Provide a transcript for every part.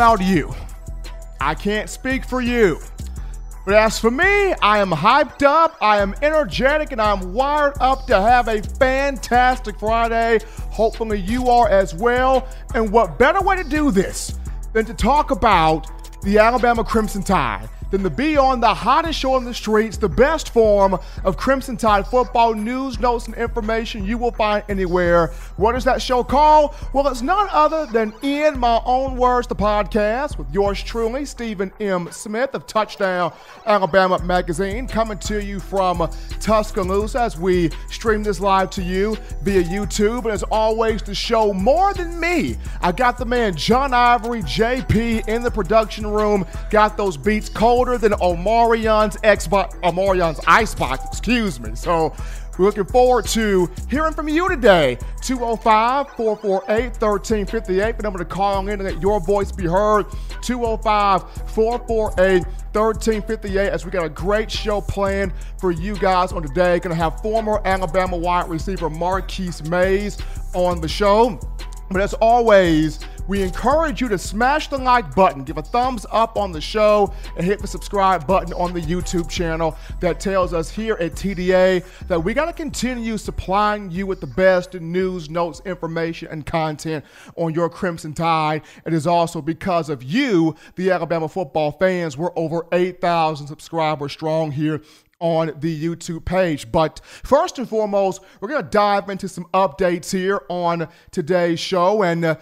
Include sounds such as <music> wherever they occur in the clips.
About you. I can't speak for you. But as for me, I am hyped up, I am energetic, and I'm wired up to have a fantastic Friday. Hopefully, you are as well. And what better way to do this than to talk about the Alabama Crimson Tide? Than to be on the hottest show on the streets, the best form of Crimson Tide football news, notes, and information you will find anywhere. What is that show called? Well, it's none other than In My Own Words, the podcast with yours truly, Stephen M. Smith of Touchdown Alabama Magazine, coming to you from Tuscaloosa as we stream this live to you via YouTube. And as always, the show more than me. I got the man John Ivory, JP, in the production room, got those beats cold than Omarion's Xbox, Omarion's Icebox, excuse me. So we're looking forward to hearing from you today. 205 448 1358. The number to call in and let your voice be heard. 205 448 1358. As we got a great show planned for you guys on today. Going to have former Alabama wide receiver Marquis Maze on the show. But as always, we encourage you to smash the like button, give a thumbs up on the show, and hit the subscribe button on the YouTube channel that tells us here at TDA that we got to continue supplying you with the best news, notes, information, and content on your Crimson Tide. It is also because of you, the Alabama football fans. We're over 8,000 subscribers strong here on the YouTube page. But first and foremost, we're going to dive into some updates here on today's show. And uh,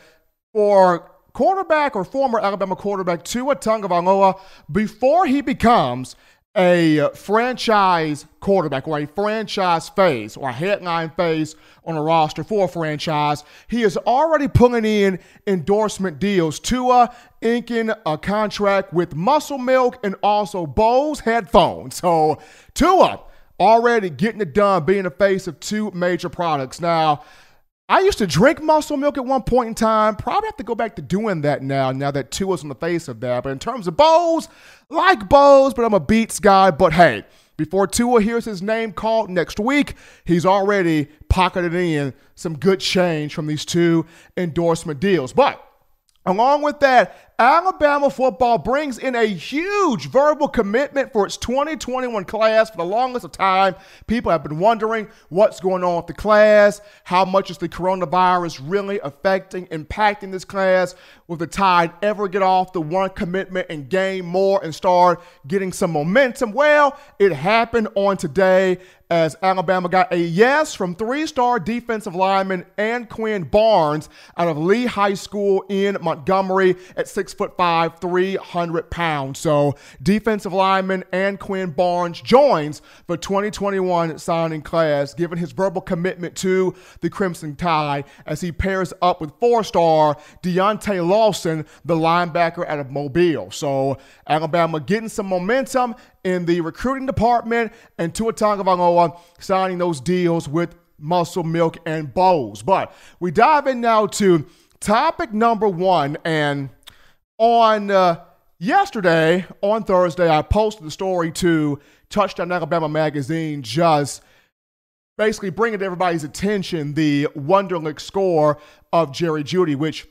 for quarterback or former Alabama quarterback Tua Tagovailoa, before he becomes a franchise quarterback or a franchise face or a headline face on a roster for a franchise, he is already pulling in endorsement deals. Tua inking a contract with Muscle Milk and also Bose headphones. So Tua already getting it done, being the face of two major products. Now, I used to drink muscle milk at one point in time. Probably have to go back to doing that now, now that Tua's on the face of that. But in terms of Bose, like Bose, but I'm a Beats guy. But hey, before Tua hears his name called next week, he's already pocketed in some good change from these two endorsement deals. But along with that, Alabama football brings in a huge verbal commitment for its 2021 class. For the longest of time, people have been wondering what's going on with the class, how much is the coronavirus really affecting, impacting this class? Will the Tide ever get off the one commitment and gain more and start getting some momentum? Well, it happened on today as Alabama got a yes from three star defensive lineman Anquin Barnes out of Lee High School in Montgomery at six foot five, 300 pounds. So defensive lineman Anquin Barnes joins the 2021 signing class, given his verbal commitment to the Crimson Tide as he pairs up with four star Deontae Lawson, the linebacker out of Mobile. So Alabama getting some momentum in the recruiting department and Tua Tagovailoa signing those deals with Muscle Milk and Bose. But we dive in now to topic number one. And on uh, yesterday, on Thursday, I posted the story to Touchdown Alabama magazine just basically bringing to everybody's attention the Wonderlic score of Jerry Jeudy, which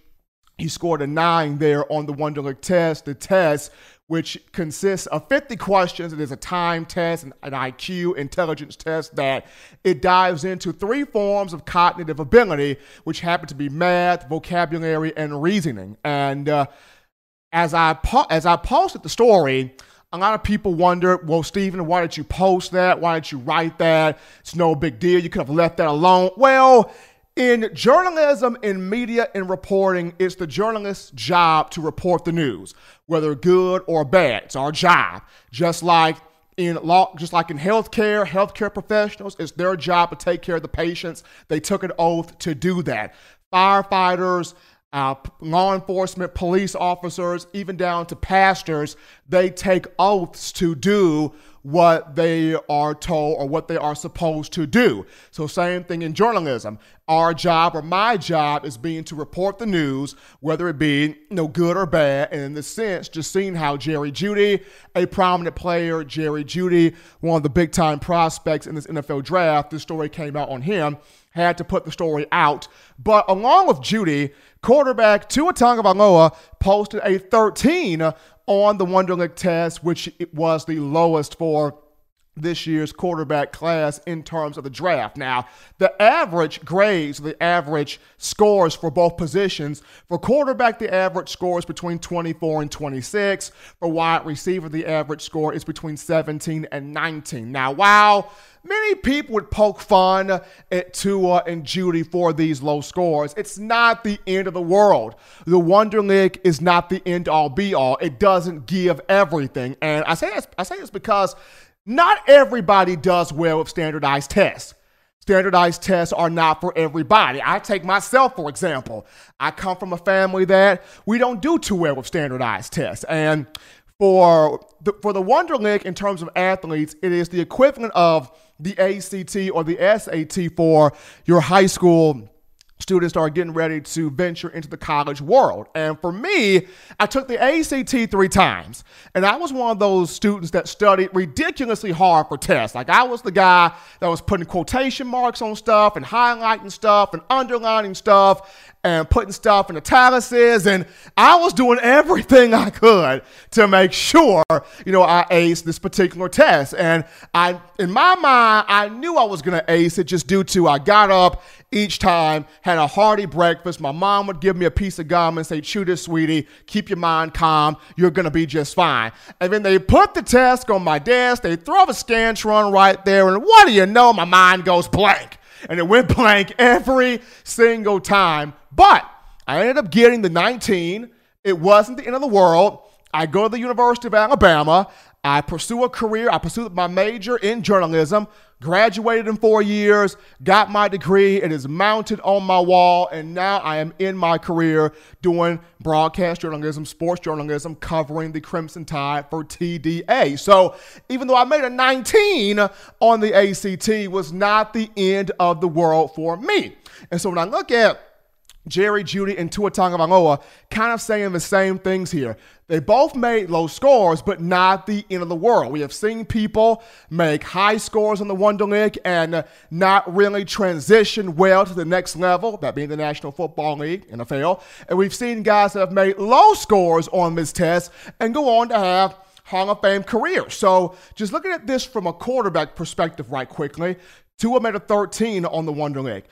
he scored a nine there on the Wonderlic test. The test which consists of 50 questions. It is a time test, an, an IQ intelligence test that it dives into three forms of cognitive ability, which happen to be math, vocabulary, and reasoning. And uh, as I as I posted the story, a lot of people wondered, well, Stephen, why did you post that? Why did you write that? It's no big deal. You could have left that alone. Well, in journalism, in media, in reporting, it's the journalist's job to report the news, whether good or bad. It's our job. Just like in law, just like in healthcare, healthcare professionals, it's their job to take care of the patients. They took an oath to do that. Firefighters, uh, law enforcement, police officers, even down to pastors, they take oaths to do what they are told or what they are supposed to do. So, same thing in journalism. Our job or my job is being to report the news, whether it be you know good or bad. And in this sense, just seeing how Jerry Jeudy, a prominent player, Jerry Jeudy, one of the big time prospects in this NFL draft, this story came out on him had to put the story out. But along with Jeudy, quarterback Tua Tagovailoa posted a 13 on the Wonderlic test, which was the lowest for this year's quarterback class in terms of the draft. Now, the average grades, the average scores for both positions, for quarterback, the average score is between 24 and 26. For wide receiver, the average score is between 17 and 19. Now, while many people would poke fun at Tua and Jeudy for these low scores, it's not the end of the world. The Wonderlic is not the end all be all. It doesn't give everything. And I say this, I say this because not everybody does well with standardized tests. Standardized tests are not for everybody. I take myself, for example. I come from a family that we don't do too well with standardized tests. And for the, for the Wonderlic, in terms of athletes, it is the equivalent of the ACT or the SAT for your high school students are getting ready to venture into the college world. And for me, I took the ACT three times. And I was one of those students that studied ridiculously hard for tests. Like I was the guy that was putting quotation marks on stuff and highlighting stuff and underlining stuff and putting stuff in italics. And I was doing everything I could to make sure, you know, I aced this particular test. And I, in my mind, I knew I was going to ace it just due to I got up each time, had a hearty breakfast. My mom would give me a piece of gum and say, chew this, sweetie, keep your mind calm. You're going to be just fine. And then they put the test on my desk. They throw a Scantron right there. And what do you know? My mind goes blank. And it went <laughs> blank every single time but I ended up getting the 19. It wasn't the end of the world. I go to the University of Alabama. I pursue a career. I pursued my major in journalism, graduated in four years, got my degree. It is mounted on my wall, and now I am in my career doing broadcast journalism, sports journalism, covering the Crimson Tide for TDA. So even though I made a 19 on the ACT, was not the end of the world for me. And so when I look at Jerry Jeudy and Tua Tagovailoa kind of saying the same things here. They both made low scores, but not the end of the world. We have seen people make high scores in the Wonderlic and not really transition well to the next level, that being the National Football League, NFL. And we've seen guys that have made low scores on this test and go on to have Hall of Fame careers. So just looking at this from a quarterback perspective right quickly, Tua made a 13 on the Wonderlic.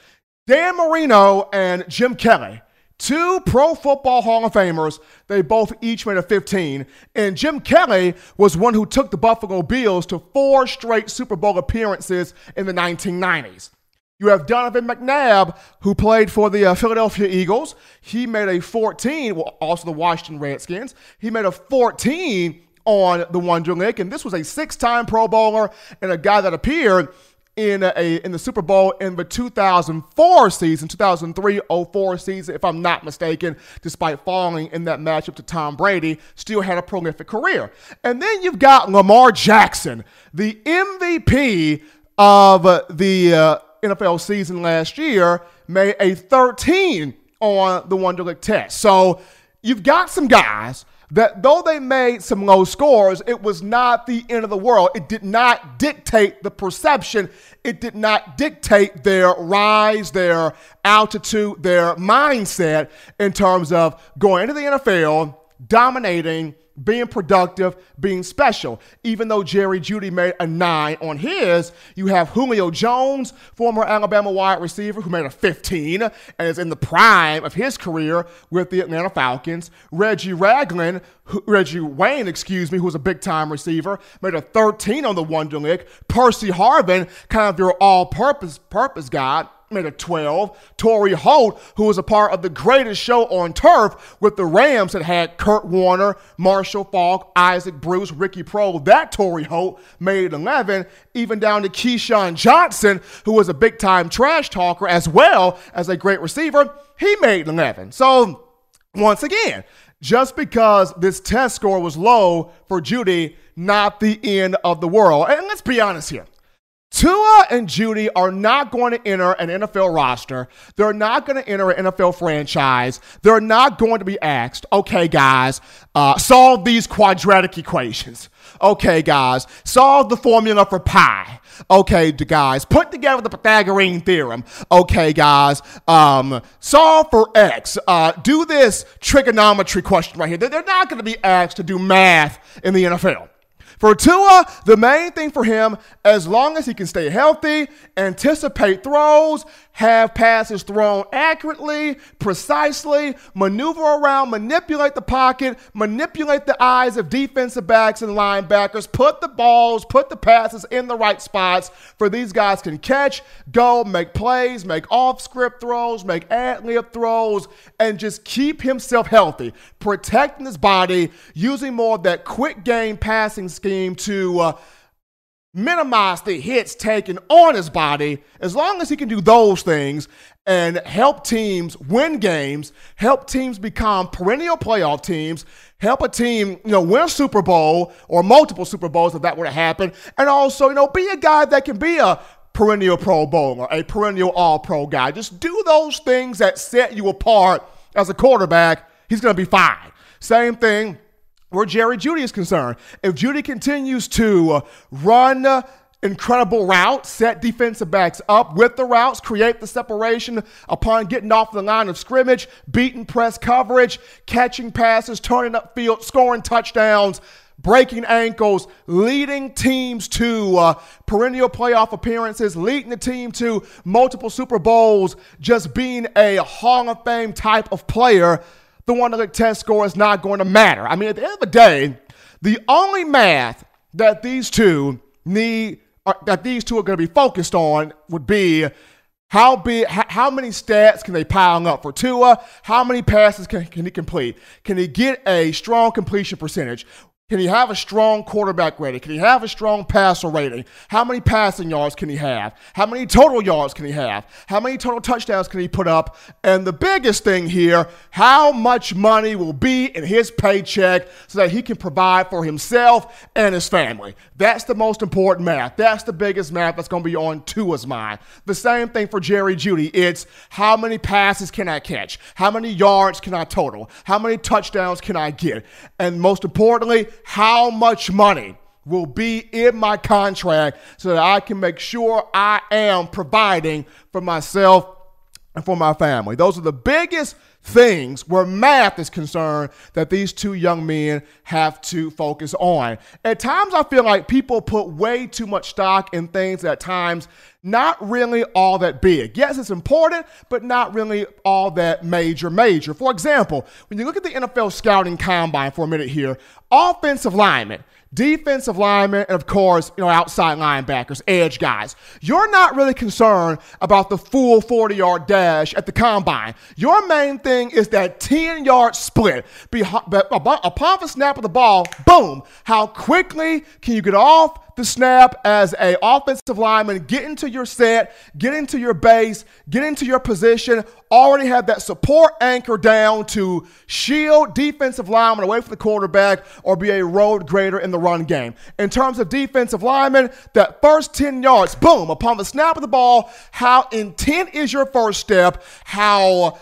Dan Marino and Jim Kelly, two Pro Football Hall of Famers, they both each made a 15. And Jim Kelly was one who took the Buffalo Bills to four straight Super Bowl appearances in the 1990s. You have Donovan McNabb, who played for the uh, Philadelphia Eagles. He made a 14, well, also the Washington Redskins. He made a 14 on the Wonderlic, and this was a six time Pro Bowler and a guy that appeared in a in the Super Bowl in the 2004 season, 2003-04 season, if I'm not mistaken, despite falling in that matchup to Tom Brady, still had a prolific career. And then you've got Lamar Jackson, the MVP of the uh, NFL season last year, made a 13 on the Wonderlic test. So you've got some guys that though they made some low scores, it was not the end of the world. It did not dictate the perception. It did not dictate their rise, their altitude, their mindset in terms of going into the NFL, dominating, being productive, being special. Even though Jerry Jeudy made a nine on his, you have Julio Jones, former Alabama wide receiver, who made a 15 and is in the prime of his career with the Atlanta Falcons. Reggie Ragland, Reggie Wayne, excuse me, who was a big time receiver, made a 13 on the Wonderlic. Percy Harvin, kind of your all purpose purpose guy, made a 12. Torry Holt, who was a part of the greatest show on turf with the Rams that had Kurt Warner, Marshall Faulk, Isaac Bruce, Ricky Proehl. That Torry Holt made it 11, even down to Keyshawn Johnson, who was a big time trash talker as well as a great receiver. He made 11. So, once again, just because this test score was low for Jeudy, not the end of the world. And let's be honest here. Tua and Jeudy are not going to enter an NFL roster. They're not going to enter an NFL franchise. They're not going to be asked, okay, guys, uh, solve these quadratic equations. Okay, guys, solve the formula for pi. Okay, guys, put together the Pythagorean theorem. Okay, guys, um, solve for x. Uh, do this trigonometry question right here. They're not going to be asked to do math in the NFL. For Tua, the main thing for him, as long as he can stay healthy, anticipate throws, have passes thrown accurately, precisely, maneuver around, manipulate the pocket, manipulate the eyes of defensive backs and linebackers, put the balls, put the passes in the right spots for these guys can catch, go, make plays, make off script throws, make ad lib throws, and just keep himself healthy, protecting his body, using more of that quick game passing scheme to. Uh, minimize the hits taken on his body as long as he can do those things and help teams win games, help teams become perennial playoff teams, help a team, you know, win a Super Bowl or multiple Super Bowls if that were to happen, and also, you know, be a guy that can be a perennial Pro Bowler, a perennial All Pro guy. Just do those things that set you apart as a quarterback. He's going to be fine. Same thing where Jerry Jeudy is concerned. If Jeudy continues to run incredible routes, set defensive backs up with the routes, create the separation upon getting off the line of scrimmage, beating press coverage, catching passes, turning up field, scoring touchdowns, breaking ankles, leading teams to uh, perennial playoff appearances, leading the team to multiple Super Bowls, just being a Hall of Fame type of player the one that test score is not going to matter. I mean, at the end of the day, the only math that these two need, uh, that these two are going to be focused on would be how big, how many stats can they pile up for Tua? How many passes can, can he complete? Can he get a strong completion percentage? Can he have a strong quarterback rating? Can he have a strong passer rating? How many passing yards can he have? How many total yards can he have? How many total touchdowns can he put up? And the biggest thing here, how much money will be in his paycheck so that he can provide for himself and his family? That's the most important math. That's the biggest math that's going to be on Tua's mind. The same thing for Jerry Jeudy. It's how many passes can I catch? How many yards can I total? How many touchdowns can I get? And most importantly, how much money will be in my contract so that I can make sure I am providing for myself and for my family. Those are the biggest things where math is concerned that these two young men have to focus on. At times, I feel like people put way too much stock in things at times not really all that big. Yes, it's important, but not really all that major, major. For example, when you look at the NFL scouting combine for a minute here, offensive linemen, defensive linemen, and of course, you know, outside linebackers, edge guys. You're not really concerned about the full 40 yard dash at the combine. Your main thing is that 10 yard split. Upon the snap of the ball, boom, how quickly can you get off the snap as a offensive lineman, get into your set, get into your base, get into your position, already have that support anchor down to shield defensive lineman away from the quarterback or be a road grader in the run game. In terms of defensive lineman, that first 10 yards, boom, upon the snap of the ball, how intent is your first step, how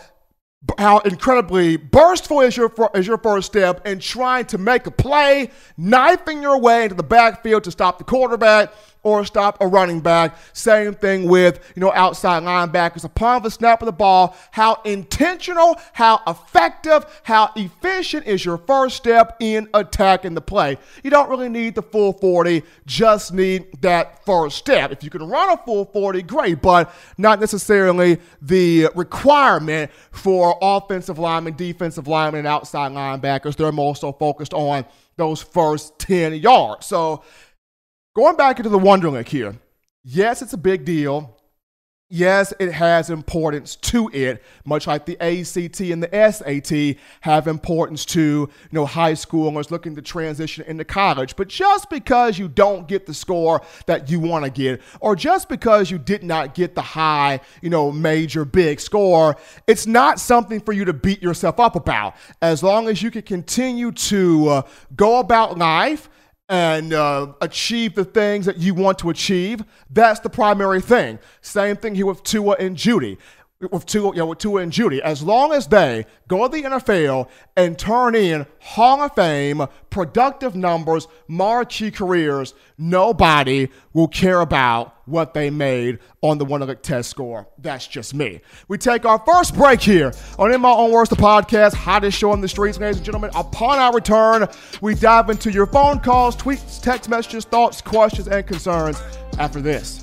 how incredibly burstful is your is your first step in trying to make a play, knifing your way into the backfield to stop the quarterback or stop a running back. Same thing with, you know, outside linebackers. Upon the snap of the ball, how intentional, how effective, how efficient is your first step in attacking the play. You don't really need the full 40, just need that first step. If you can run a full 40, great, but not necessarily the requirement for offensive linemen, defensive linemen, and outside linebackers. They're more so focused on those first 10 yards. So Going back into the Wonderlic here, yes, it's a big deal. Yes, it has importance to it, much like the ACT and the SAT have importance to you know high schoolers looking to transition into college. But just because you don't get the score that you want to get, or just because you did not get the high, you know, major big score, it's not something for you to beat yourself up about. As long as you can continue to uh, go about life and uh, achieve the things that you want to achieve. That's the primary thing. Same thing here with Tua and Jeudy. With Tua, you know, with Tua and Jeudy, as long as they go to the NFL and turn in Hall of Fame, productive numbers, marquee careers, nobody will care about what they made on the one test score. That's just me. We take our first break here on In My Own Words, the podcast, hottest show on the streets, ladies and gentlemen. Upon our return, we dive into your phone calls, tweets, text messages, thoughts, questions, and concerns after this.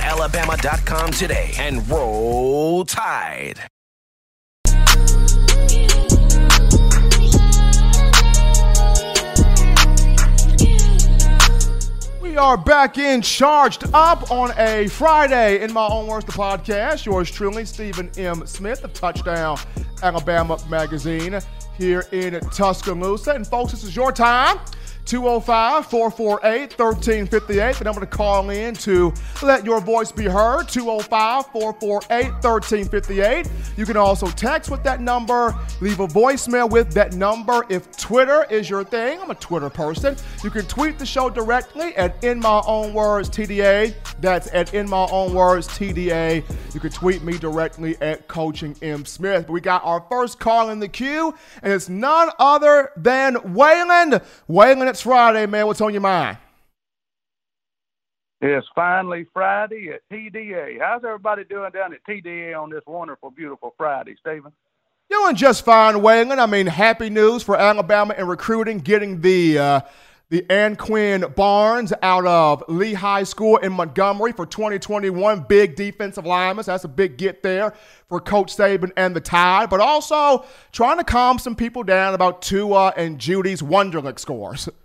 alabama.com today and roll tide. We are back in, charged up on a Friday in my own words, the podcast. Yours truly, Stephen M. Smith of Touchdown Alabama Magazine here in Tuscaloosa. And folks, this is your time 205 448 1358. The number to call in to let your voice be heard 205 448 1358. You can also text with that number, leave a voicemail with that number. If Twitter is your thing, I'm a Twitter person. You can tweet the show directly at In My Own Words TDA. That's at In My Own Words TDA. You can tweet me directly at Coaching M Smith. But we got our first call in the queue, and it's none other than Wayland. Waylon it's Friday, man. What's on your mind? It's finally Friday at TDA. How's everybody doing down at TDA on this wonderful, beautiful Friday, Stephen? Doing just fine, Waylon. I mean, happy news for Alabama in recruiting, getting the uh, the Anquin Barnes out of Lee High School in Montgomery for 2021. Big defensive lineman. So that's a big get there for Coach Saban and the Tide. But also trying to calm some people down about Tua and Jeudy's Wonderlic scores. <laughs>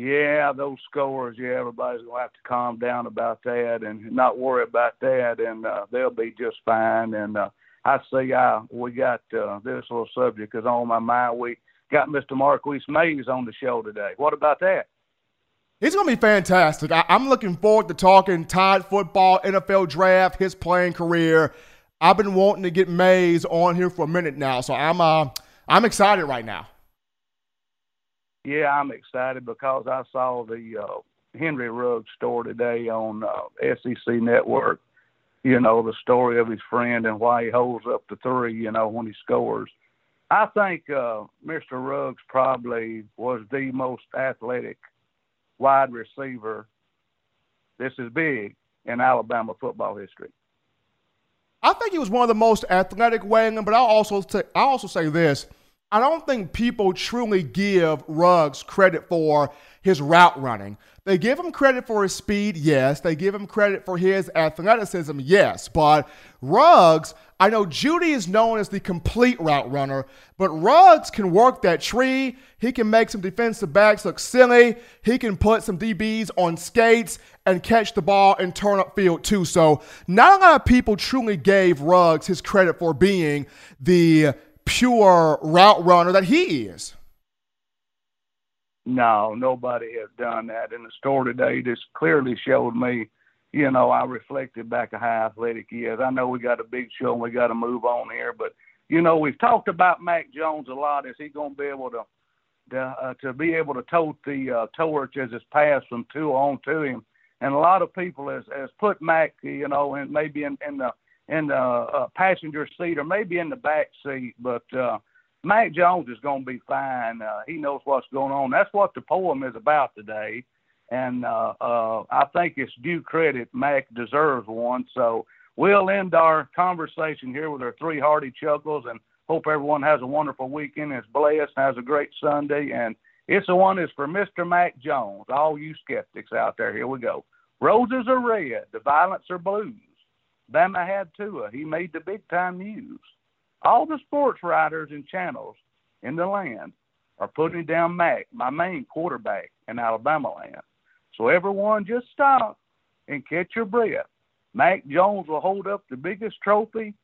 Yeah, those scores. Yeah, everybody's gonna have to calm down about that and not worry about that, and uh, they'll be just fine. And uh, I see, uh, we got uh, this little subject is on my mind. We got Mr. Marquis Maze on the show today. What about that? He's going to be fantastic. I, am looking forward to talking Tide football, NFL draft, his playing career. I've been wanting to get Maze on here for a minute now, so I'm uh, I'm excited right now yeah, I'm excited because I saw the uh, Henry Ruggs story today on uh, SEC Network. You know the story of his friend and why he holds up the three. You know when he scores. I think uh, Mr. Ruggs probably was the most athletic wide receiver. This is big in Alabama football history. I think he was one of the most athletic, Waylon. But I'll also say, I'll also say this I don't think people truly give Ruggs credit for his route running. They give him credit for his speed, yes. They give him credit for his athleticism, yes. But Ruggs, I know Jeudy is known as the complete route runner, but Ruggs can work that tree. He can make some defensive backs look silly. He can put some DBs on skates and catch the ball and turn up field too. So, not a lot of people truly gave Ruggs his credit for being the pure route runner that he is. No, nobody has done that. And the story today just clearly showed me, you know, I reflected back of how athletic he is. I know we got a big show and we got to move on here, but you know, we've talked about Mac Jones a lot. Is he going to be able to to, uh, to be able to tote the uh, torch as it's passed from Tua on to him? And a lot of people has has put Mac, you know, and maybe in, in the in the uh, passenger seat or maybe in the back seat. But uh, Mac Jones is going to be fine. Uh, he knows what's going on. That's what the poem is about today. And uh, uh, I think it's due credit. Mac deserves one. So we'll end our conversation here with our three hearty chuckles and hope everyone has a wonderful weekend, is blessed, has a great Sunday. And it's the one is for Mr. Mac Jones. All you skeptics out there, here we go. Roses are red, the violets are blues. Bama had Tua. He made the big time news. All the sports writers and channels in the land are putting down Mac, my main quarterback in Alabama land. So everyone just stop and catch your breath. Mac Jones will hold up the biggest trophy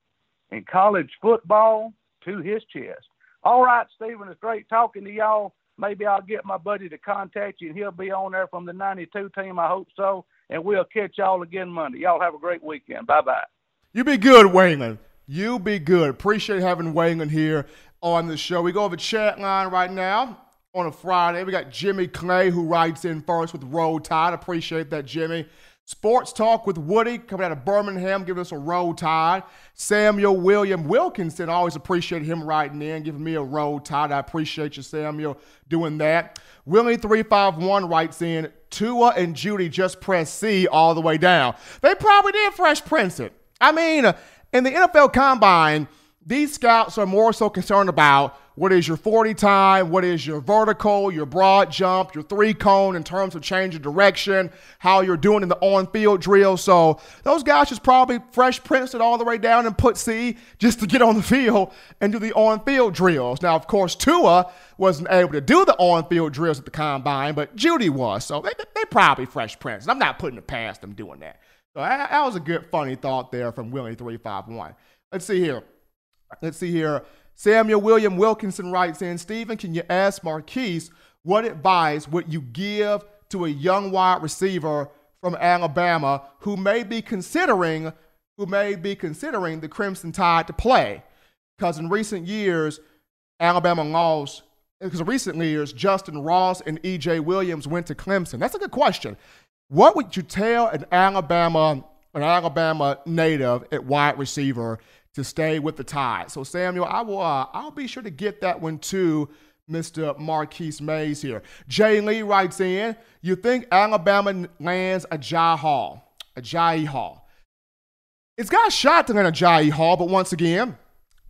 in college football to his chest. All right, Stephen, it's great talking to y'all. Maybe I'll get my buddy to contact you, and he'll be on there from the 92 team. I hope so. And we'll catch y'all again Monday. Y'all have a great weekend. Bye bye. You be good, Wayland. You be good. Appreciate having Wayland here on the show. We go over chat line right now on a Friday. We got Jimmy Clay who writes in first with Roll Tide. Appreciate that, Jimmy. Sports Talk with Woody coming out of Birmingham, giving us a roll tide. Samuel William Wilkinson, always appreciate him writing in, giving me a roll tide. I appreciate you, Samuel, doing that. Willie351 writes in, Tua and Jeudy just press C all the way down. They probably did Fresh Prince it. I mean, uh, in the NFL Combine, these scouts are more so concerned about what is your 40 time, what is your vertical, your broad jump, your three cone in terms of change of direction, how you're doing in the on field drill. So those guys just probably fresh prince it all the way down and put C just to get on the field and do the on field drills. Now, of course, Tua wasn't able to do the on field drills at the combine, but Jeudy was. So they, they probably fresh prince. And I'm not putting it past them doing that. So that, that was a good, funny thought there from Willie351. Let's see here. Let's see here. Samuel William Wilkinson writes in Stephen, can you ask Marquis what advice would you give to a young wide receiver from Alabama who may be considering who may be considering the Crimson Tide to play? Because in recent years, Alabama lost because recent years, Justin Ross and EJ Williams went to Clemson. That's a good question. What would you tell an Alabama an Alabama native at wide receiver to stay with the Tide. So Samuel, I will uh, I'll be sure to get that one to Mr. Marquis Maze here. Jay Lee writes in, you think Alabama lands Agiye Hall, Agiye Hall. It's got a shot to land Agiye Hall, but once again,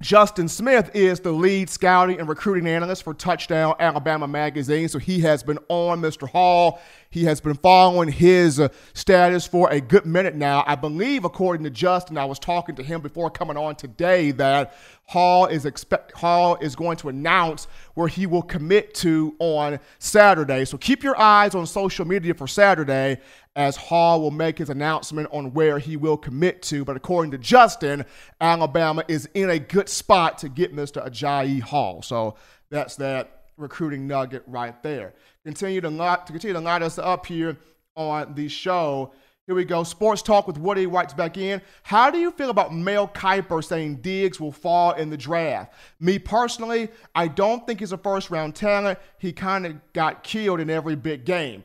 Justin Smith is the lead scouting and recruiting analyst for Touchdown Alabama Magazine. So he has been on Mr. Hall. He has been following his uh, status for a good minute now. I believe, according to Justin, I was talking to him before coming on today that Hall is expect Hall is going to announce where he will commit to on Saturday. So keep your eyes on social media for Saturday as Hall will make his announcement on where he will commit to. But according to Justin, Alabama is in a good spot to get Mr. Agiye Hall. So that's that recruiting nugget right there. Continue to, light, to continue to light us up here on the show. Here we go. Sports Talk with Woody writes back in. How do you feel about Mel Kiper saying Diggs will fall in the draft? Me personally, I don't think he's a first round talent. He kind of got killed in every big game.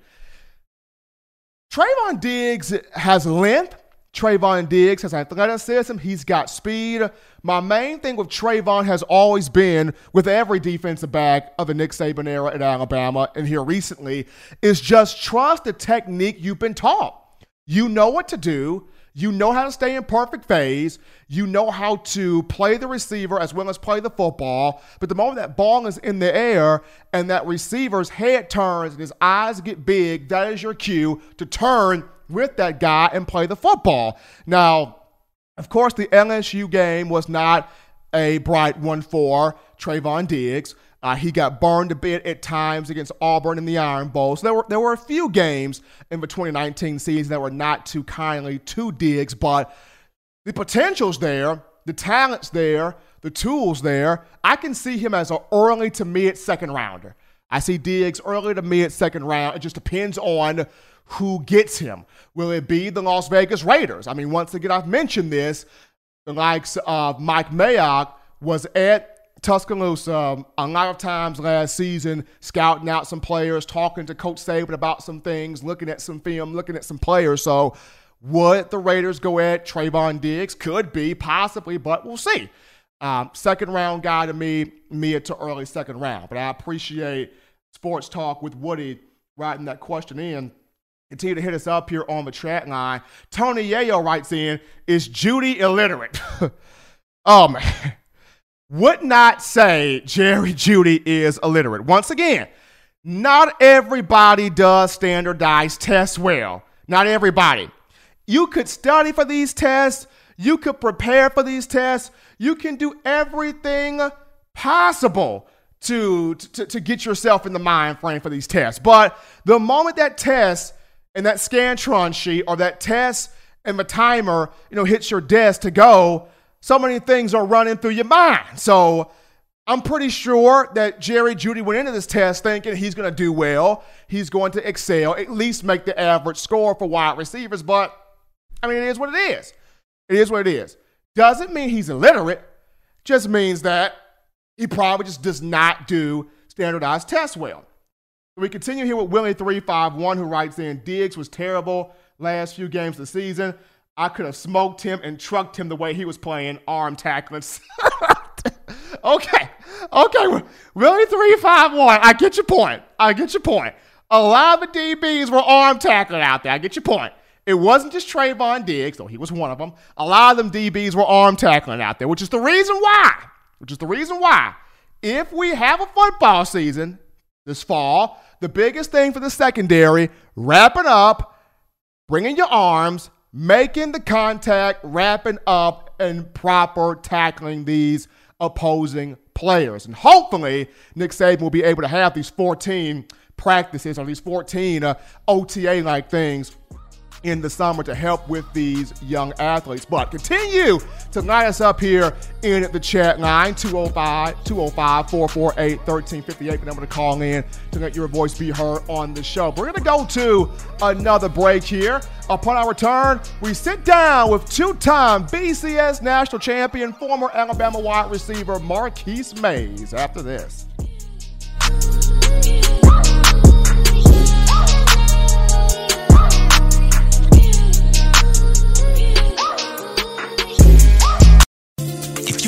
Trevon Diggs has length. Trevon Diggs has athleticism. He's got speed. My main thing with Trevon has always been with every defensive back of the Nick Saban era at Alabama and here recently is just trust the technique you've been taught. You know what to do. You know how to stay in perfect phase. You know how to play the receiver as well as play the football. But the moment that ball is in the air and that receiver's head turns and his eyes get big, that is your cue to turn with that guy and play the football. Now, of course, the LSU game was not a bright one for Trevon Diggs. Uh, he got burned a bit at times against Auburn in the Iron Bowl. So there were there were a few games in the 2019 season that were not too kindly to Diggs, but the potential's there, the talent's there, the tools there. I can see him as an early to mid second rounder. I see Diggs early to mid second round. It just depends on who gets him. Will it be the Las Vegas Raiders? I mean, once again, I've mentioned this. The likes of Mike Mayock was at Tuscaloosa um, a lot of times last season, scouting out some players, talking to Coach Saban about some things, looking at some film, looking at some players. So, would the Raiders go at Trevon Diggs? Could be, possibly, but we'll see. Um, second round guy to me, mid to early second round. But I appreciate sports talk with Woody writing that question in. Continue to hit us up here on the chat line. Tony Yayo writes in, is Jeudy illiterate? <laughs> oh man. Would not say Jerry Jeudy is illiterate. Once again, not everybody does standardized tests well. Not everybody. You could study for these tests, you could prepare for these tests, you can do everything possible to, to, to get yourself in the mind frame for these tests. But the moment that test and that Scantron sheet or that test and the timer, you know, hits your desk to go, so many things are running through your mind. So I'm pretty sure that Jerry Jeudy went into this test thinking he's going to do well. He's going to excel, at least make the average score for wide receivers. But I mean, it is what it is. It is what it is. Doesn't mean he's illiterate, just means that he probably just does not do standardized tests well. We continue here with Willie351, who writes in Diggs was terrible last few games of the season. I could have smoked him and trucked him the way he was playing arm tackling. <laughs> okay, okay, Willie351, I get your point. I get your point. A lot of DBs were arm tackling out there. I get your point. It wasn't just Trevon Diggs, though he was one of them. A lot of them DBs were arm tackling out there, which is the reason why, which is the reason why, if we have a football season this fall, the biggest thing for the secondary, wrapping up, bringing your arms, making the contact, wrapping up, and proper tackling these opposing players. And hopefully, Nick Saban will be able to have these 14 practices or these 14 uh, OTA like things in the summer to help with these young athletes. But continue to line us up here in the chat line 205 205 448 1358. The number to call in to let your voice be heard on the show. We're going to go to another break here. Upon our return, we sit down with two time BCS national champion, former Alabama wide receiver Marquis Maze after this.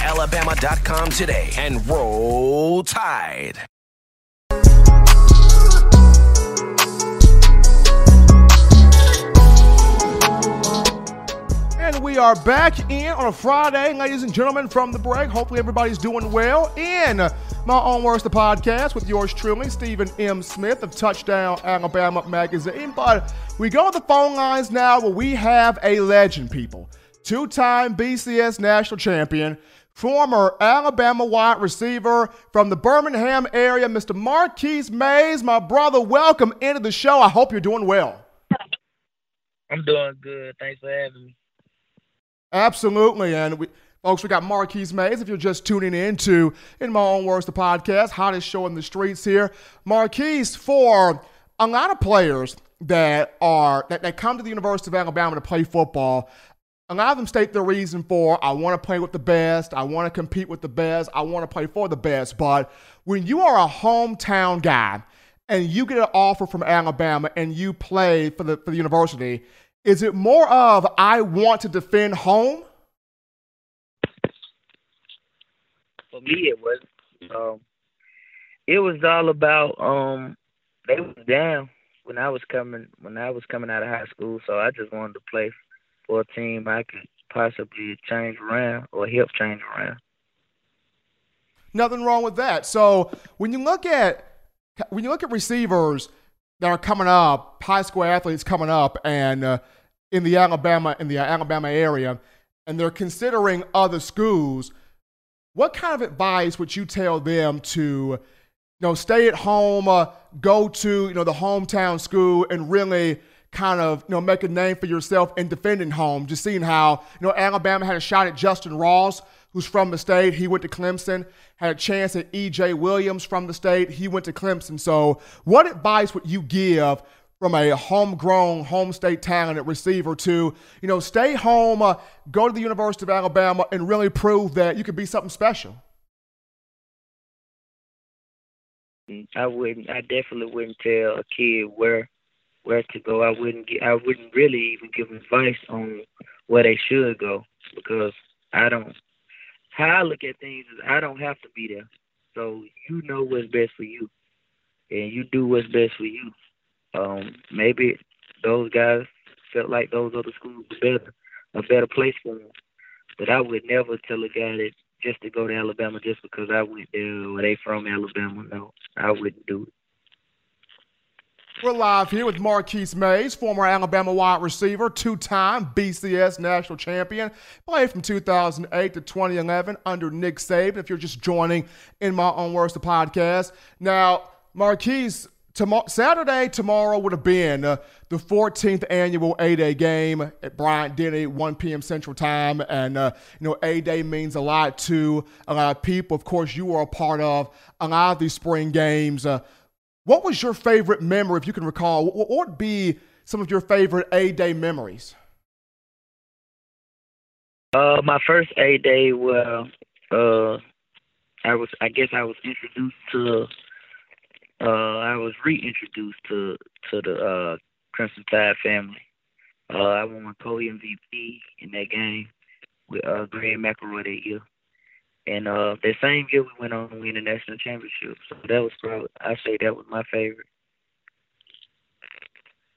alabama.com today and roll tide. And we are back in on a Friday, ladies and gentlemen, from the break. Hopefully, everybody's doing well. In my own words, the podcast with yours truly, Stephen M. Smith of Touchdown Alabama Magazine. But we go to the phone lines now where we have a legend, people. Two time BCS national champion, former Alabama wide receiver from the Birmingham area, Mr. Marquis Maze. My brother, welcome into the show. I hope you're doing well. I'm doing good. Thanks for having me. Absolutely. And we, folks, we got Marquis Maze. If you're just tuning in to In My Own Words, the podcast, hottest show in the streets here. Marquis, for a lot of players that are that, that come to the University of Alabama to play football, a lot of them state the reason for I want to play with the best, I want to compete with the best, I want to play for the best. But when you are a hometown guy and you get an offer from Alabama and you play for the for the university, is it more of I want to defend home? For me, it was. Um, it was all about um, they was down when I was coming when I was coming out of high school, so I just wanted to play for a team I could possibly change around or help change around. Nothing wrong with that. So when you look at when you look at receivers that are coming up, high school athletes coming up, and uh, in the Alabama in the Alabama area, and they're considering other schools. what kind of advice would you tell them to, you know, stay at home, uh, go to, you know, the hometown school and really kind of, you know, make a name for yourself in defending home? Just seeing how, you know, Alabama had a shot at Justin Ross, who's from the state. He went to Clemson. Had a chance at E.J. Williams from the state. He went to Clemson. So, what advice would you give from a homegrown, home state talented receiver to, you know, stay home, uh, go to the University of Alabama, and really prove that you could be something special? I wouldn't. I definitely wouldn't tell a kid where where to go. I wouldn't. Get, I wouldn't really even give advice on where they should go because I don't. How I look at things is I don't have to be there. So you know what's best for you, and you do what's best for you. Um, maybe those guys felt like those other schools were better, a better place for them. But I would never tell a guy that just to go to Alabama just because I went there or they from Alabama. No, I wouldn't do it. We're live here with Marquis Maze, former Alabama wide receiver, two-time BCS national champion, played from 2008 to 2011 under Nick Saban. If you're just joining in my own words, the podcast. Now, Marquis, Tomorrow, Saturday, tomorrow would have been uh, the 14th annual A Day game at Bryant Denny, 1 p.m. Central Time. And, uh, you know, A Day means a lot to a lot of people. Of course, you were a part of a lot of these spring games. Uh, what was your favorite memory, if you can recall? What, would be some of your favorite A Day memories? Uh, my first A Day, well, uh, I was, I guess I was introduced to uh, I was reintroduced to to the uh, Crimson Tide family. Uh, I won my co-MVP in that game with uh, Greg McElroy that year. And uh, that same year, we went on to win the national championship. So that was probably, I say that was my favorite.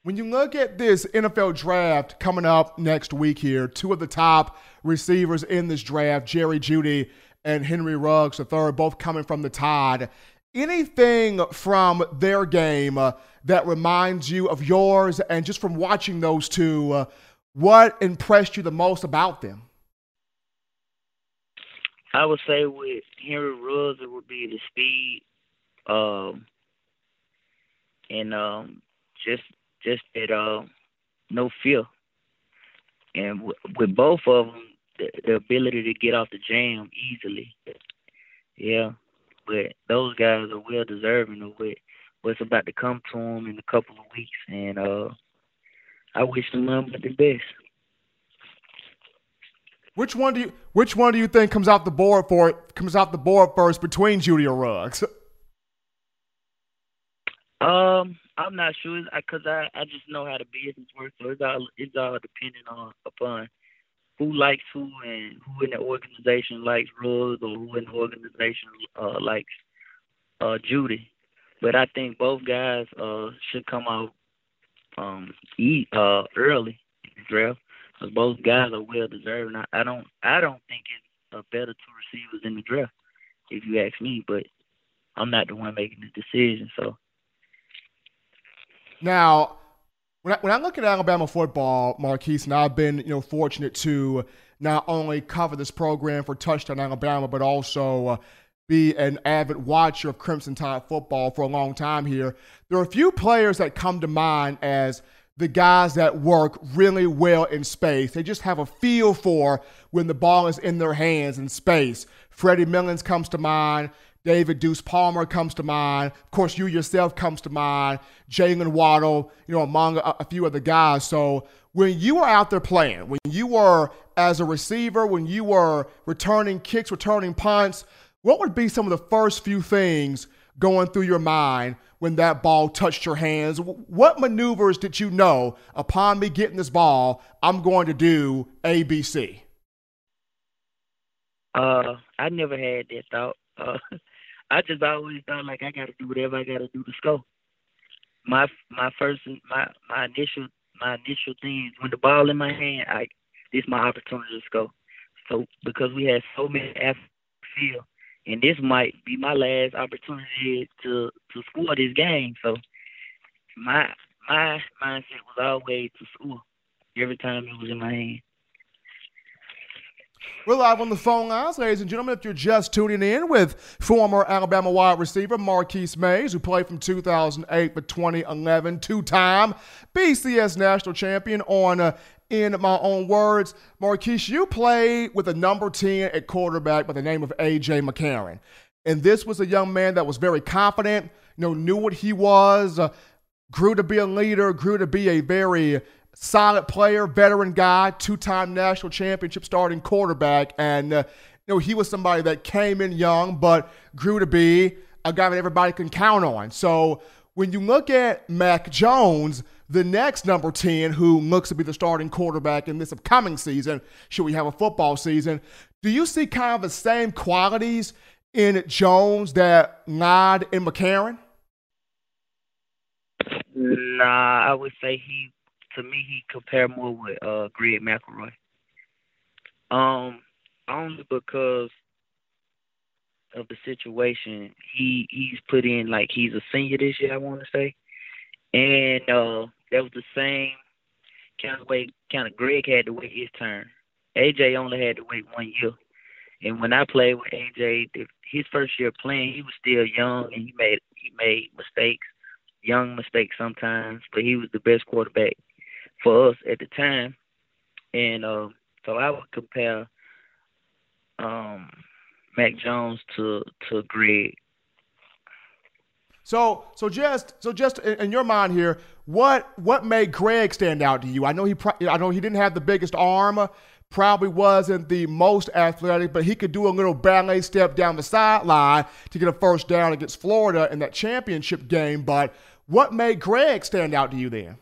When you look at this NFL draft coming up next week here, two of the top receivers in this draft, Jerry Jeudy and Henry Ruggs III, both coming from the Tide anything from their game uh, that reminds you of yours and just from watching those two uh, what impressed you the most about them i would say with henry ruggs it would be the speed um, and um, just just that uh, no fear. And w- with both of them the, the ability to get off the jam easily. Yeah but those guys are well deserving of what what's about to come to them in a couple of weeks, and uh, I wish them nothing but the best. Which one do you Which one do you think comes out the board for it comes out the board first between Jeudy or Ruggs? Um, I'm not sure because I, I just know how the business works, so it's all it's all dependent on upon who likes who and who in the organization likes Ruggs or who in the organization uh, likes uh, Jeudy. But I think both guys uh, should come out um, eat uh, early in the draft because both guys are well deserved. I, I don't I don't think it's a better two receivers in the draft if you ask me. But I'm not the one making the decision, so. Now, when I, when I look at Alabama football, Marquis, and I've been you know fortunate to not only cover this program for Touchdown Alabama, but also uh, be an avid watcher of Crimson Tide football for a long time here. There are a few players that come to mind as the guys that work really well in space. They just have a feel for when the ball is in their hands in space. Freddie Milons comes to mind. David Deuce Palmer comes to mind. Of course, you yourself comes to mind. Jaylen Waddle, you know, among a, a few other guys. So when you were out there playing, when you were as a receiver, when you were returning kicks, returning punts, what would be some of the first few things going through your mind when that ball touched your hands? What maneuvers did you know upon me getting this ball, I'm going to do ABC? Uh, I never had that thought. Uh, <laughs> I just always thought like I got to do whatever I got to do to score. My my first my my initial my initial thing when the ball in my hand, I this my opportunity to score. So because we had so many athletes field, and this might be my last opportunity to to score this game. So my my mindset was always to score every time it was in my hand. We're live on the phone lines, ladies and gentlemen. If you're just tuning in with former Alabama wide receiver Marquis Maze, who played from 2008 to 2011, two-time BCS national champion on uh, in my own words. Marquis, you played with a number 10 at quarterback by the name of A.J. McCarron. And this was a young man that was very confident, you know, knew what he was, uh, grew to be a leader, grew to be a very solid player, veteran guy, two-time national championship starting quarterback, and uh, you know he was somebody that came in young but grew to be a guy that everybody can count on. So when you look at Mac Jones, the next number 10 who looks to be the starting quarterback in this upcoming season, should we have a football season, do you see kind of the same qualities in Jones that lied in McCarron? Nah, I would say he to me he compared more with uh Greg McElroy. Um, only because of the situation he he's put in like he's a senior this year I want to say, and uh that was the same kind of way kind of Greg had to wait his turn. AJ only had to wait one year, and when I played with AJ, his first year playing, he was still young and he made he made mistakes, young mistakes sometimes, but he was the best quarterback for us at the time. And uh, so I would compare um, Mac Jones to to Greg. So so just so just in your mind here, what what made Greg stand out to you? I know he I know he didn't have the biggest arm, probably wasn't the most athletic, but he could do a little ballet step down the sideline to get a first down against Florida in that championship game. But what made Greg stand out to you then?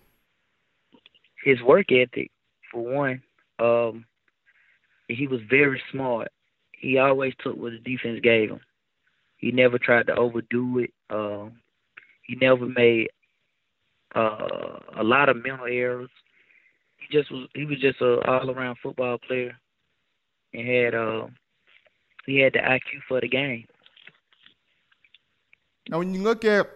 his work ethic, for one. Um, he was very smart. He always took what the defense gave him. He never tried to overdo it. Uh, he never made uh, a lot of mental errors. He just was. He was just a all around football player, and had uh, he had the IQ for the game. Now, when you look at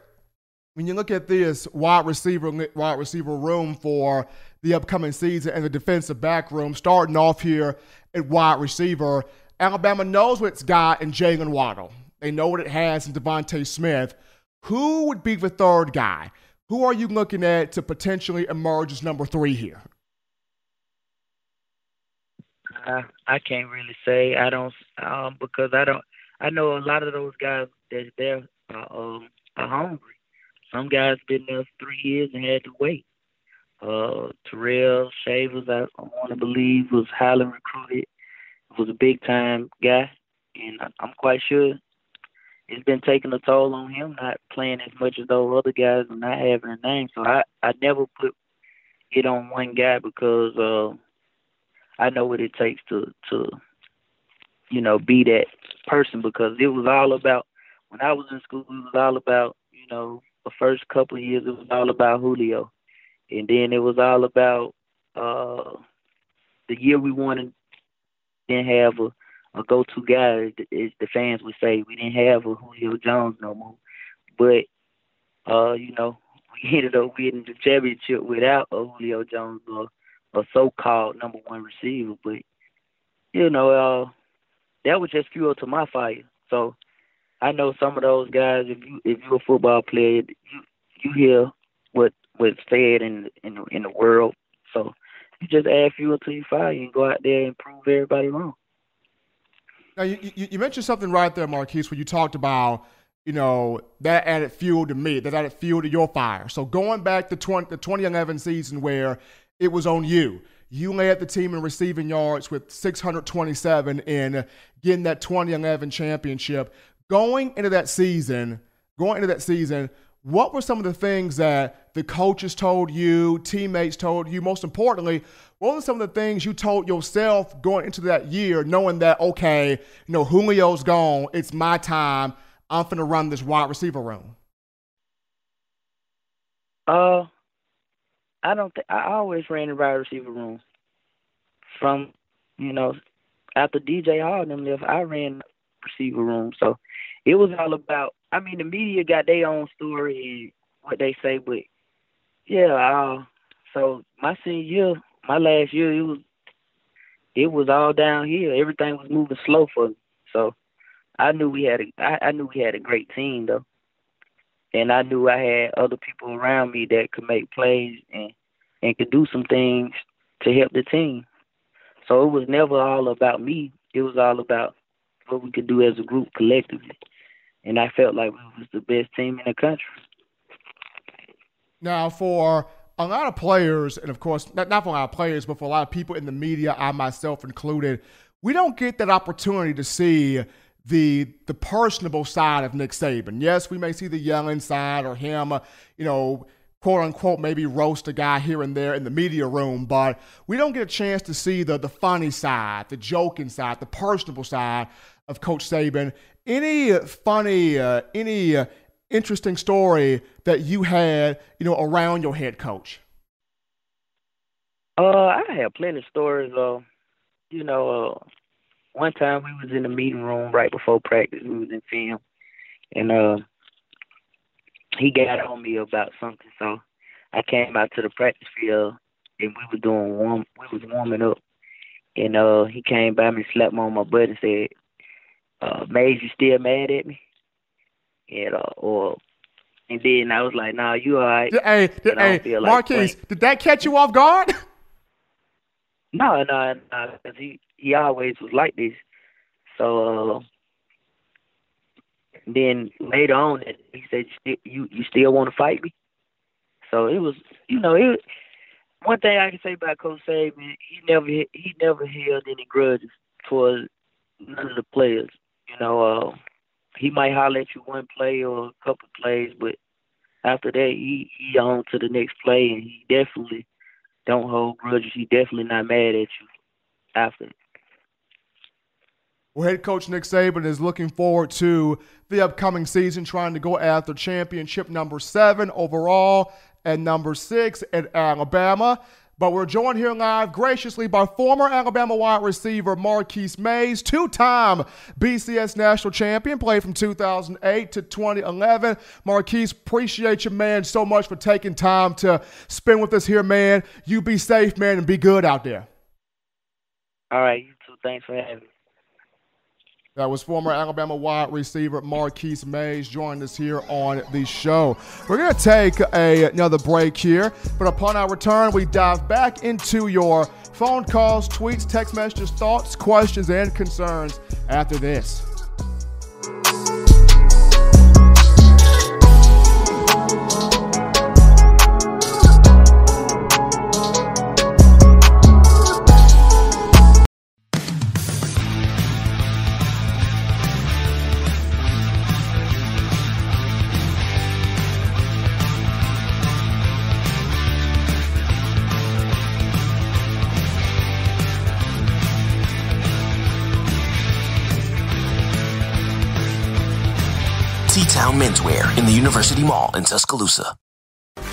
when you look at this wide receiver wide receiver room for the upcoming season and the defensive back room, starting off here at wide receiver, Alabama knows what it's got in Jaylen Waddle. They know what it has in DeVonta Smith. Who would be the third guy? Who are you looking at to potentially emerge as number three here? Uh, I can't really say. I don't um, because I don't. I know a lot of those guys that there are, um, are hungry. Some guys been there three years and had to wait. Uh, Terrell Shavers, I, I want to believe, was highly recruited. Was a big time guy, and I'm quite sure it's been taking a toll on him not playing as much as those other guys and not having a name. So I I never put it on one guy because uh, I know what it takes to to you know be that person because it was all about when I was in school. It was all about you know the first couple of years, it was all about Julio, and then it was all about uh, the year we won didn't have a, a go-to guy. As the fans would say, we didn't have a Julio Jones no more. But uh, you know, <laughs> we ended up winning the championship without a Julio Jones or a so-called number one receiver. But you know, uh, that was just fuel to my fire. So I know some of those guys. If you if you're a football player, you you hear what what's said in in in the world. So you just add fuel to your fire and go out there and prove everybody wrong. Now you, you, you mentioned something right there, Marquis, where you talked about you know that added fuel to me, that added fuel to your fire. So going back to 20, the 2011 season where it was on you. You led the team in receiving yards with 627 in getting that 2011 championship going into that season, going into that season, what were some of the things that the coaches told you, teammates told you? Most importantly, what were some of the things you told yourself going into that year, knowing that okay, you know, Julio's gone, it's my time, I'm gonna run this wide receiver room? Uh, I don't. Th- I always ran the wide receiver room. From you know, after DJ Hall them left, I ran the receiver room. So it was all about. I mean, the media got their own story and what they say, but yeah. Uh, so my senior year, my last year, it was it was all down downhill. Everything was moving slow for me. So I knew we had a I, I knew we had a great team though. And I knew I had other people around me that could make plays and and could do some things to help the team. So it was never all about me. It was all about what we could do as a group collectively. And I felt like we was the best team in the country. Now, for a lot of players, and of course, not, not for a lot of players, but for a lot of people in the media, I myself included, we don't get that opportunity to see the the personable side of Nick Saban. Yes, we may see the yelling side or him, uh, you know, quote unquote, maybe roast a guy here and there in the media room, but we don't get a chance to see the the funny side, the joking side, the personable side of Coach Saban. Any funny, uh, any uh, interesting story that you had, you know, around your head coach? Uh, I have plenty of stories. Uh, you know, uh, one time we was in the meeting room right before practice. We was in film, and uh, he got on me about something. So I came out to the practice field, and we were doing warm. We was warming up, and uh, he came by me, slapped me on my butt, and said, uh, "Maze, you still mad at me?" And uh, or and then I was like, "Nah, you all right." Hey, did, hey, like Marquis, did that catch you off guard? <laughs> No, no, no, because he he always was like this. So uh, then later on, he said, "You you still want to fight me?" So it was, you know, it. One thing I can say about Coach Saban, he never he never held any grudges towards none of the players. You know, uh, he might holler at you one play or a couple plays, but after that, he he on to the next play, and he definitely don't hold grudges. He definitely not mad at you after. Well, head coach Nick Saban is looking forward to the upcoming season, trying to go after championship number seven overall and number six at Alabama. But we're joined here live graciously by former Alabama wide receiver Marquis Maze, two time BCS national champion, played from 2008 to 2011. Marquis, appreciate you, man, so much for taking time to spend with us here, man. You be safe, man, and be good out there. All right, you too. Thanks for having me. That was former Alabama wide receiver Marquis Maze joining us here on the show. We're going to take a, another break here, but upon our return, we dive back into your phone calls, tweets, text messages, thoughts, questions, and concerns after this. T-Town Menswear in the University Mall in Tuscaloosa.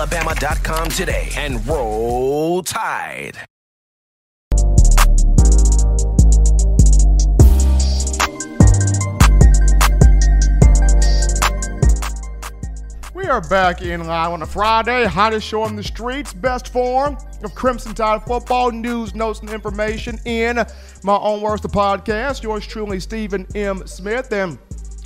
alabama.com today and roll tide. We are back in live on a Friday, hottest show on the streets, best form of Crimson Tide football news, notes, and information in my own words, the podcast. Yours truly, Stephen M. Smith. And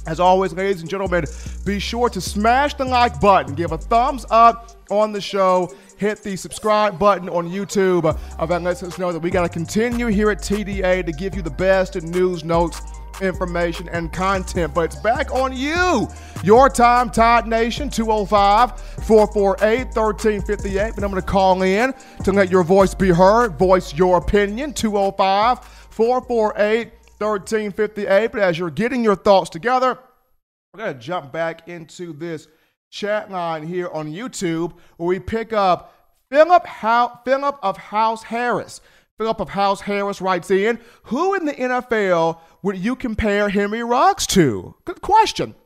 as always, ladies and gentlemen, be sure to smash the like button, give a thumbs up on the show, hit the subscribe button on YouTube. Uh, that lets us know that we got to continue here at TDA to give you the best in news, notes, information, and content. But it's back on you. Your time, Tide Nation, 205 448 1358. And I'm going to call in to let your voice be heard, voice your opinion, 205 448 1358. But as you're getting your thoughts together, we're going to jump back into this chat line here on YouTube where we pick up Philip, How- Philip of House Harris. Philip of House Harris writes in, who in the NFL would you compare Henry Ruggs to? Good question.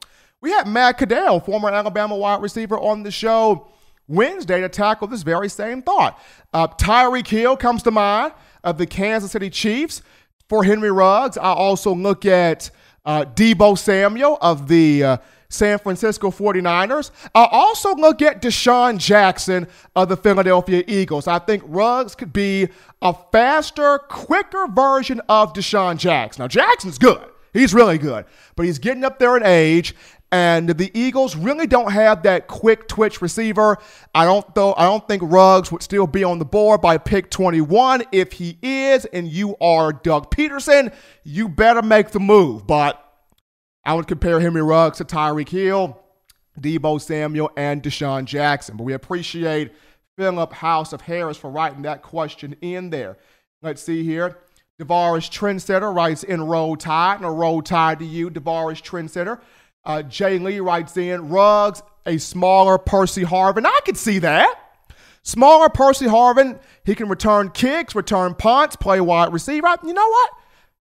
We had Matt Caddell, former Alabama wide receiver, on the show Wednesday to tackle this very same thought. Uh, Tyreek Hill comes to mind of the Kansas City Chiefs. For Henry Ruggs, I also look at uh, Deebo Samuel of the uh, San Francisco 49ers. I also look at DeSean Jackson of the Philadelphia Eagles. I think Ruggs could be a faster, quicker version of DeSean Jackson. Now, Jackson's good. He's really good, but he's getting up there in age. And the Eagles really don't have that quick twitch receiver. I don't though I don't think Ruggs would still be on the board by pick 21. If he is, and you are Doug Pederson, you better make the move. But I would compare Henry Ruggs to Tyreek Hill, Deebo Samuel, and DeSean Jackson. But we appreciate Philip House of Harris for writing that question in there. Let's see here. Devaris Trendsetter writes in Roll Tide, and a Roll Tide to you, Devaris Trendsetter. Uh, Jay Lee writes in Ruggs, a smaller Percy Harvin. I could see that. Smaller Percy Harvin, he can return kicks, return punts, play wide receiver. You know what?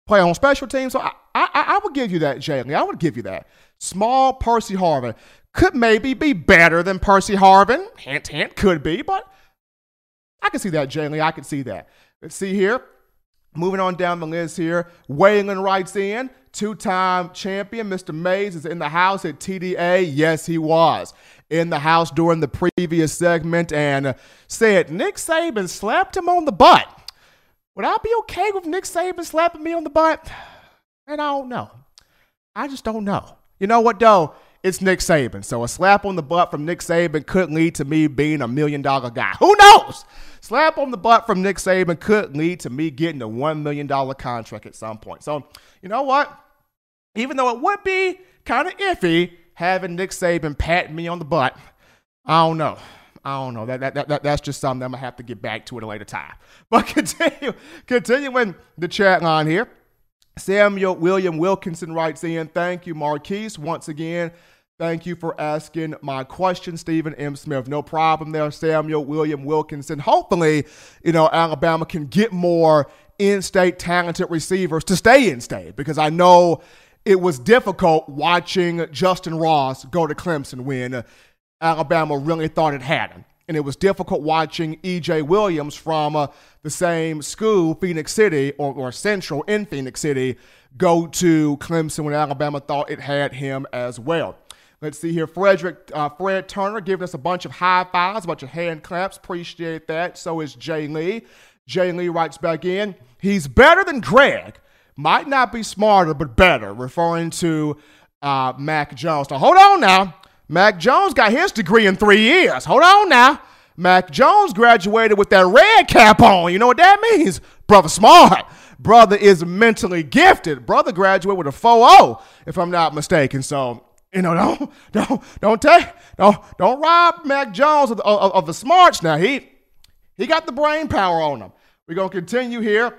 Play on special teams. So I, I, I would give you that, Jay Lee. I would give you that. Small Percy Harvin could maybe be better than Percy Harvin. Hint, hint, could be, but I can see that, Jay Lee. I can see that. Let's see here. Moving on down the list here. Waylon writes in two time champion. Mr. Maze is in the house at TDA. Yes, he was in the house during the previous segment and said Nick Saban slapped him on the butt. Would I be okay with Nick Saban slapping me on the butt? And I don't know. I just don't know. You know what, though? It's Nick Saban. So a slap on the butt from Nick Saban could lead to me being a million dollar guy. Who knows? Slap on the butt from Nick Saban could lead to me getting a $1 million contract at some point. So, you know what? Even though it would be kind of iffy having Nick Saban pat me on the butt, I don't know. I don't know. That, that, that, that's just something I'm going to have to get back to at a later time. <laughs> But continue, continuing the chat line here. Samuel William Wilkinson writes in, Thank you, Marquis. Once again, thank you for asking my question, Stephen M. Smith. No problem there, Samuel William Wilkinson. Hopefully, you know, Alabama can get more in state talented receivers to stay in state because I know it was difficult watching Justyn Ross go to Clemson when Alabama really thought it had him. And it was difficult watching E.J. Williams from uh, the same school, Phenix City, or, or Central in Phenix City, go to Clemson when Alabama thought it had him as well. Let's see here. Frederick, uh, Fred Turner giving us a bunch of high fives, a bunch of hand claps. Appreciate that. So is Jay Lee. Jay Lee writes back in, he's better than Greg. Might not be smarter, but better, referring to uh, Mac Jones. Now, hold on now. Mac Jones got his degree in three years. Hold on now. Mac Jones graduated with that red cap on. You know what that means? Brother smart. Brother is mentally gifted. Brother graduated with a 4.0, if I'm not mistaken. So, you know, <laughs> don't don't don't take don't don't rob Mac Jones of, of, of the smarts. Now he he got the brain power on him. We're gonna continue here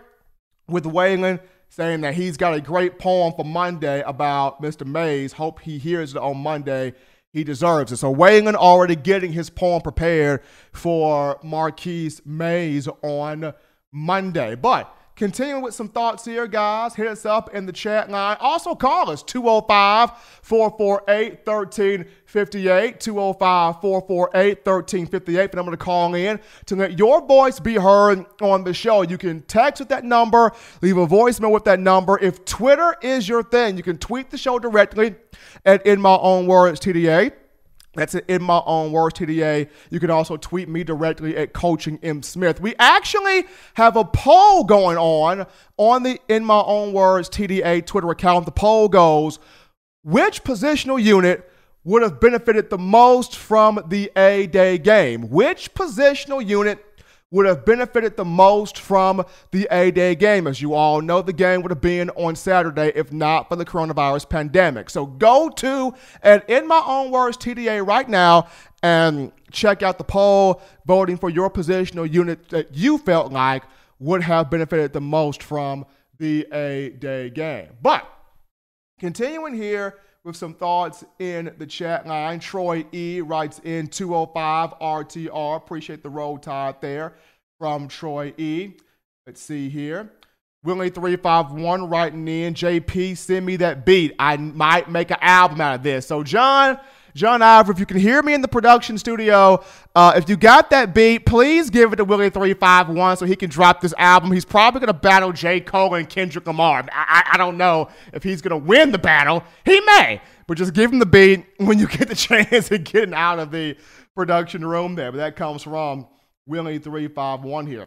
with Waylon saying that he's got a great poem for Monday about Mr. Maze. Hope he hears it on Monday he deserves it. So Waylon already getting his poem prepared for Marquis Maze on Monday. But continuing with some thoughts here, guys, hit us up in the chat line. Also call us 205 448 1358. 205 448 1358. And I'm going to call in to let your voice be heard on the show. You can text with that number, leave a voicemail with that number. If Twitter is your thing, you can tweet the show directly at In My Own Words TDA. That's it in my own words, TDA. You can also tweet me directly at Coaching M Smith. We actually have a poll going on on the In My Own Words TDA Twitter account. The poll goes: Which positional unit would have benefited the most from the A Day game? Which positional unit would have benefited the most from the A Day game. As you all know, the game would have been on Saturday if not for the coronavirus pandemic. So go to and in my own words, TDA right now and check out the poll voting for your positional unit that you felt like would have benefited the most from the A Day game. But continuing here with some thoughts in the chat line. Troy E writes in 205 RTR. Appreciate the roll tide there from Troy E. Let's see here. Willie351 writing in, JP, send me that beat. I might make an album out of this. So, John, John Ivor, if you can hear me in the production studio, uh, if you got that beat, please give it to Willie351 so he can drop this album. He's probably going to battle J. Cole and Kendrick Lamar. I, I, I don't know if he's going to win the battle. He may, but just give him the beat when you get the <laughs> chance of getting out of the production room there. But that comes from Willie351 here.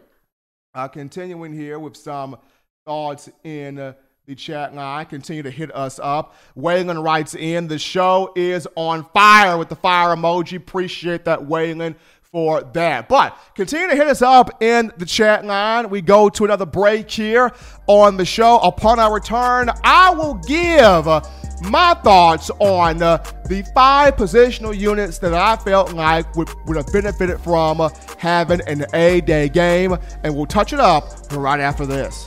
Uh, continuing here with some thoughts in uh, the chat line. Continue to hit us up. Waylon writes in the show is on fire with the fire emoji. Appreciate that, Waylon, for that. But continue to hit us up in the chat line. We go to another break here on the show. Upon our return, I will give my thoughts on uh, the five positional units that I felt like would, would have benefited from uh, having an A day game. And we'll touch it up right after this.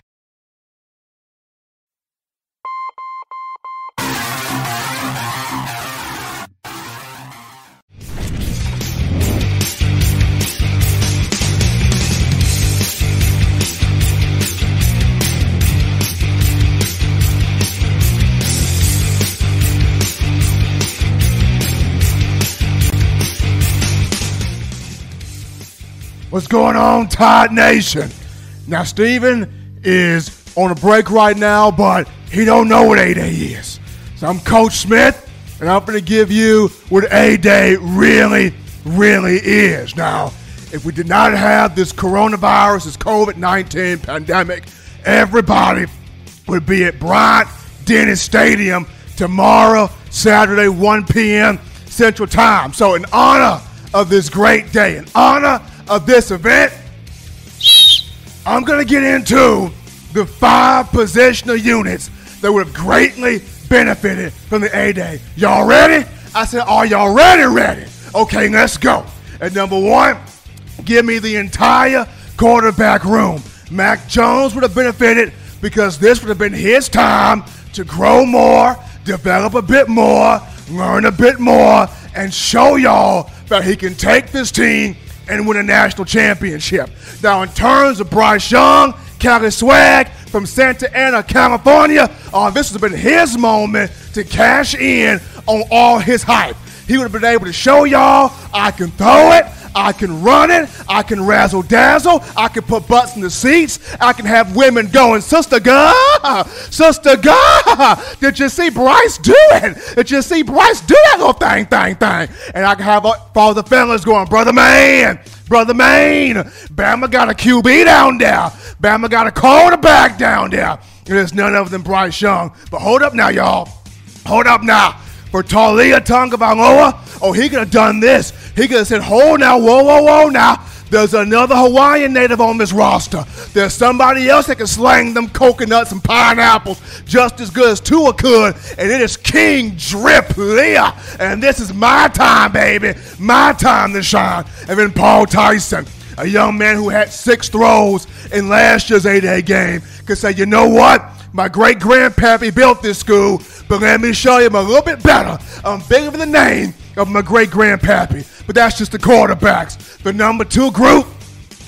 What's going on, Tide Nation? Now, Steven is on a break right now, but he don't know what A-Day is. So I'm Coach Smith, and I'm going to give you what A-Day really, really is. Now, if we did not have this coronavirus, this COVID-19 pandemic, everybody would be at Bryant Denny Stadium tomorrow, Saturday, 1 p.m. Central Time. So in honor of this great day, in honor of this event, I'm going to get into the five positional units that would have greatly benefited from the A Day. Y'all ready? I said, Are y'all ready? Ready? Okay, let's go. At number one, give me the entire quarterback room. Mac Jones would have benefited because this would have been his time to grow more, develop a bit more, learn a bit more, and show y'all that he can take this team and win a national championship. Now, in terms of Bryce Young, Cali Swag from Santa Ana, California, uh, this has been his moment to cash in on all his hype. He would have been able to show y'all I can throw it, I can run it. I can razzle dazzle. I can put butts in the seats. I can have women going, Sister God, Sister God, did you see Bryce do it? Did you see Bryce do that little thing, thing, thing? And I can have all the fellas going, Brother Man, Brother Maine, Bama got a QB down there. Bama got a quarterback down there. And there's none other than Bryce Young. But hold up now, y'all. Hold up now for Taulia Tagovailoa, oh, he could have done this. He could have said, hold now, whoa, whoa, whoa now. There's another Hawaiian native on this roster. There's somebody else that can slang them coconuts and pineapples just as good as Tua could, and it is King Drip Leah. And this is my time, baby. My time to shine. And then Paul Tyson, a young man who had six throws in last year's 8A game, could say, you know what? My great grandpappy built this school, but let me show you I'm a little bit better. I'm bigger than the name of my great grandpappy. But that's just the quarterbacks. The number two group,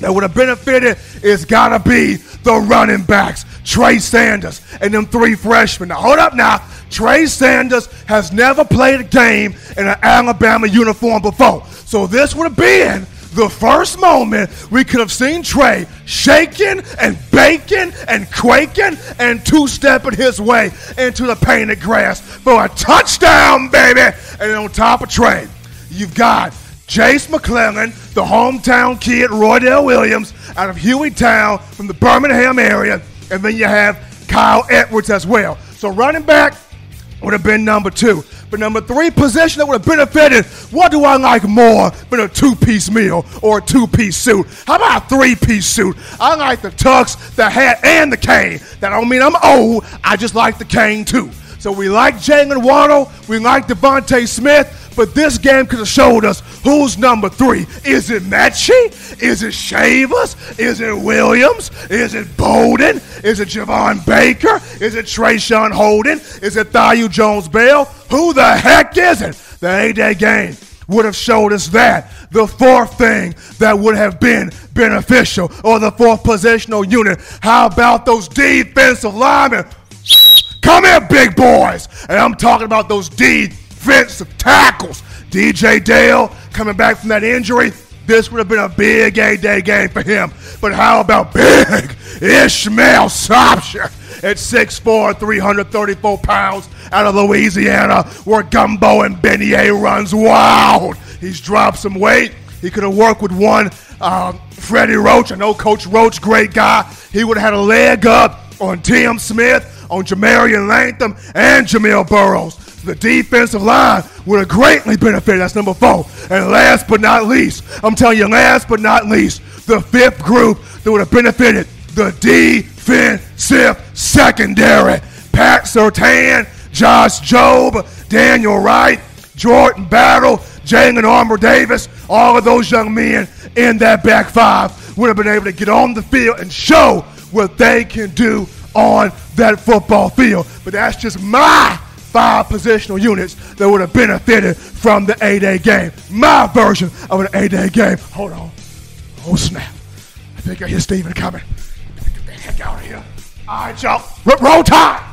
that would have benefited is gotta be the running backs, Trey Sanders and them three freshmen. Now hold up now. Trey Sanders has never played a game in an Alabama uniform before. So this would have been the first moment we could have seen Trey shaking and baking and quaking and two stepping his way into the painted grass for a touchdown, baby. And on top of Trey, you've got Jase McClellan, the hometown kid, Roydell Williams, out of Hueytown from the Birmingham area. And then you have Kyle Edwards as well. So running back would have been number two. But number three position that would have benefited, what do I like more than a two-piece meal or a two-piece suit? How about a three-piece suit? I like the tux, the hat, and the cane. That don't mean I'm old. I just like the cane too. So we like Jaylen Waddle, we like DeVonta Smith, but this game could have showed us who's number three. Is it Metchie? Is it Shavers? Is it Williams? Is it Bowden? Is it Javon Baker? Is it Traeshon Holden? Is it Thaddeus Jones Bell? Who the heck is it? The A-Day game would have showed us that. The fourth thing that would have been beneficial, or the fourth positional unit. How about those defensive linemen? Come here, big boys. And I'm talking about those defensive tackles. DJ Dale coming back from that injury. This would have been a big A-Day game for him. But how about big Ishmael Sopsher at 6'4", 334 pounds out of Louisiana where Gumbo and Beignet runs wild. He's dropped some weight. He could have worked with one um, Freddie Roach. I know Coach Roach, great guy. He would have had a leg up on Tim Smith on Jamarian Latham and Jamil Burrows. The defensive line would have greatly benefited. That's number four. And last but not least, I'm telling you, last but not least, the fifth group that would have benefited the defensive secondary. Pat Surtain, Josh Jobe, Daniel Wright, Jordan Battle, Jalen Armour Davis, all of those young men in that back five would have been able to get on the field and show what they can do on that football field. But that's just my five positional units that would have benefited from the A-Day game. My version of an A-Day game. Hold on. Oh, snap. I think I hear Steven coming. Get the heck out of here. All right, y'all. Roll time.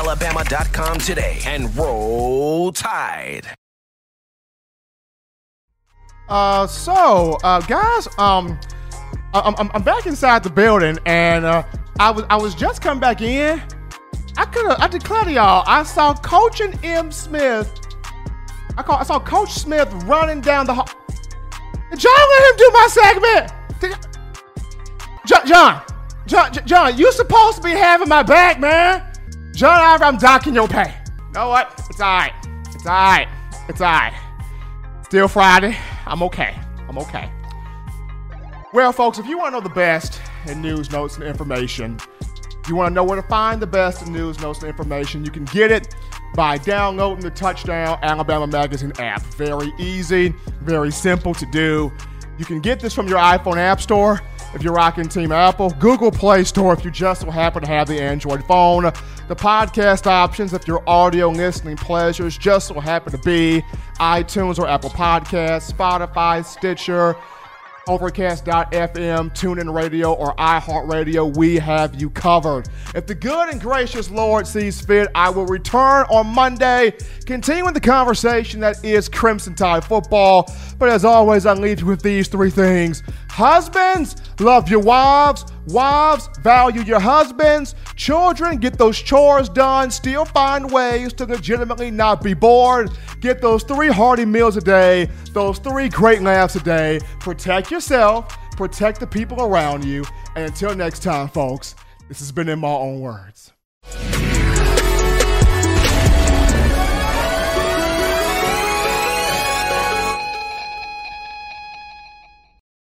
alabama.com today and roll tide. Uh, so, uh, guys, um, I'm, I'm, back inside the building, and uh, I was I was just coming back in. I could I declare to y'all, I saw Coach and M Smith. I call I saw Coach Smith running down the hall. Did y'all let him do my segment? Did, John, John, John, John, you supposed to be having my back, man. John I'm docking your pay. You know what? It's alright. It's alright. It's alright. Still Friday. I'm okay. I'm okay. Well, folks, if you want to know the best in news, notes, and information, you want to know where to find the best in news, notes, and information, you can get it by downloading the Touchdown Alabama Magazine app. Very easy, very simple to do. You can get this from your iPhone App Store if you're rocking Team Apple, Google Play Store if you just so happen to have the Android phone, the podcast options if your audio listening pleasures just so happen to be iTunes or Apple Podcasts, Spotify, Stitcher, Overcast.fm, TuneIn Radio, or iHeartRadio, we have you covered. If the good and gracious Lord sees fit, I will return on Monday, continuing the conversation that is Crimson Tide football. But as always, I leave you with these three things Husbands, love your wives. Wives, value your husbands. Children, get those chores done. Still find ways to legitimately not be bored. Get those three hearty meals a day, those three great laughs a day. Protect yourself, protect the people around you. And until next time, folks, this has been in my own words.